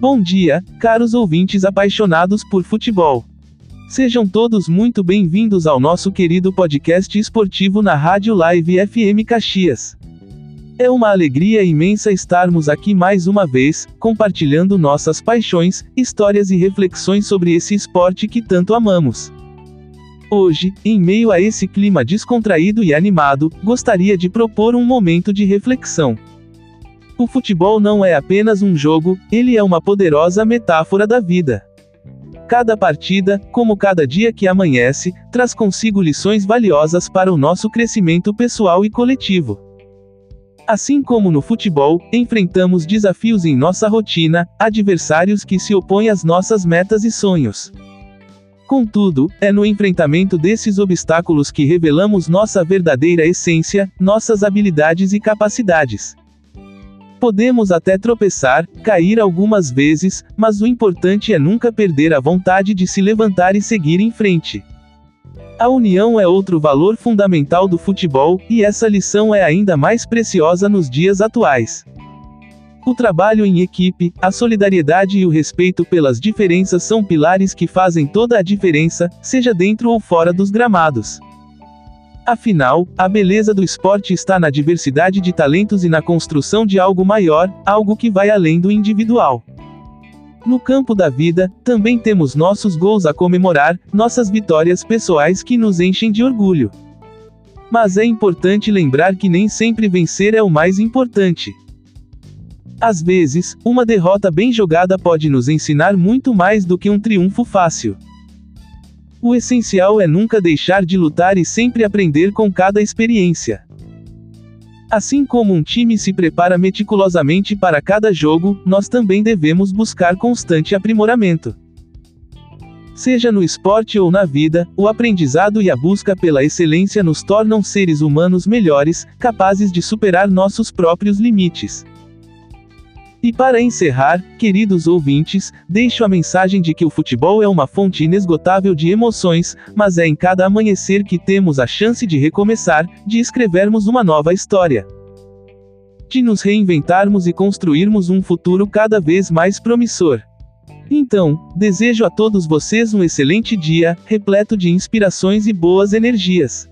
Bom dia, caros ouvintes apaixonados por futebol. Sejam todos muito bem-vindos ao nosso querido podcast esportivo na Rádio Live FM Caxias. É uma alegria imensa estarmos aqui mais uma vez, compartilhando nossas paixões, histórias e reflexões sobre esse esporte que tanto amamos. Hoje, em meio a esse clima descontraído e animado, gostaria de propor um momento de reflexão. O futebol não é apenas um jogo, ele é uma poderosa metáfora da vida. Cada partida, como cada dia que amanhece, traz consigo lições valiosas para o nosso crescimento pessoal e coletivo. Assim como no futebol, enfrentamos desafios em nossa rotina, adversários que se opõem às nossas metas e sonhos. Contudo, é no enfrentamento desses obstáculos que revelamos nossa verdadeira essência, nossas habilidades e capacidades. Podemos até tropeçar, cair algumas vezes, mas o importante é nunca perder a vontade de se levantar e seguir em frente. A união é outro valor fundamental do futebol, e essa lição é ainda mais preciosa nos dias atuais. O trabalho em equipe, a solidariedade e o respeito pelas diferenças são pilares que fazem toda a diferença, seja dentro ou fora dos gramados. Afinal, a beleza do esporte está na diversidade de talentos e na construção de algo maior, algo que vai além do individual. No campo da vida, também temos nossos gols a comemorar, nossas vitórias pessoais que nos enchem de orgulho. Mas é importante lembrar que nem sempre vencer é o mais importante. Às vezes, uma derrota bem jogada pode nos ensinar muito mais do que um triunfo fácil. O essencial é nunca deixar de lutar e sempre aprender com cada experiência. Assim como um time se prepara meticulosamente para cada jogo, nós também devemos buscar constante aprimoramento. Seja no esporte ou na vida, o aprendizado e a busca pela excelência nos tornam seres humanos melhores, capazes de superar nossos próprios limites. E para encerrar, queridos ouvintes, deixo a mensagem de que o futebol é uma fonte inesgotável de emoções, mas é em cada amanhecer que temos a chance de recomeçar, de escrevermos uma nova história. De nos reinventarmos e construirmos um futuro cada vez mais promissor. Então, desejo a todos vocês um excelente dia, repleto de inspirações e boas energias.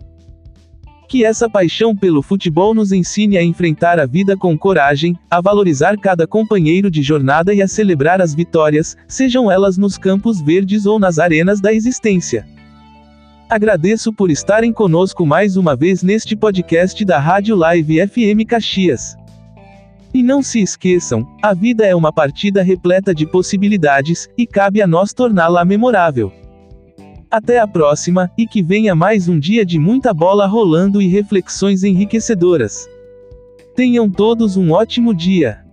Que essa paixão pelo futebol nos ensine a enfrentar a vida com coragem, a valorizar cada companheiro de jornada e a celebrar as vitórias, sejam elas nos campos verdes ou nas arenas da existência. Agradeço por estarem conosco mais uma vez neste podcast da Rádio Live FM Caxias. E não se esqueçam, a vida é uma partida repleta de possibilidades, e cabe a nós torná-la memorável. Até a próxima, e que venha mais um dia de muita bola rolando e reflexões enriquecedoras. Tenham todos um ótimo dia.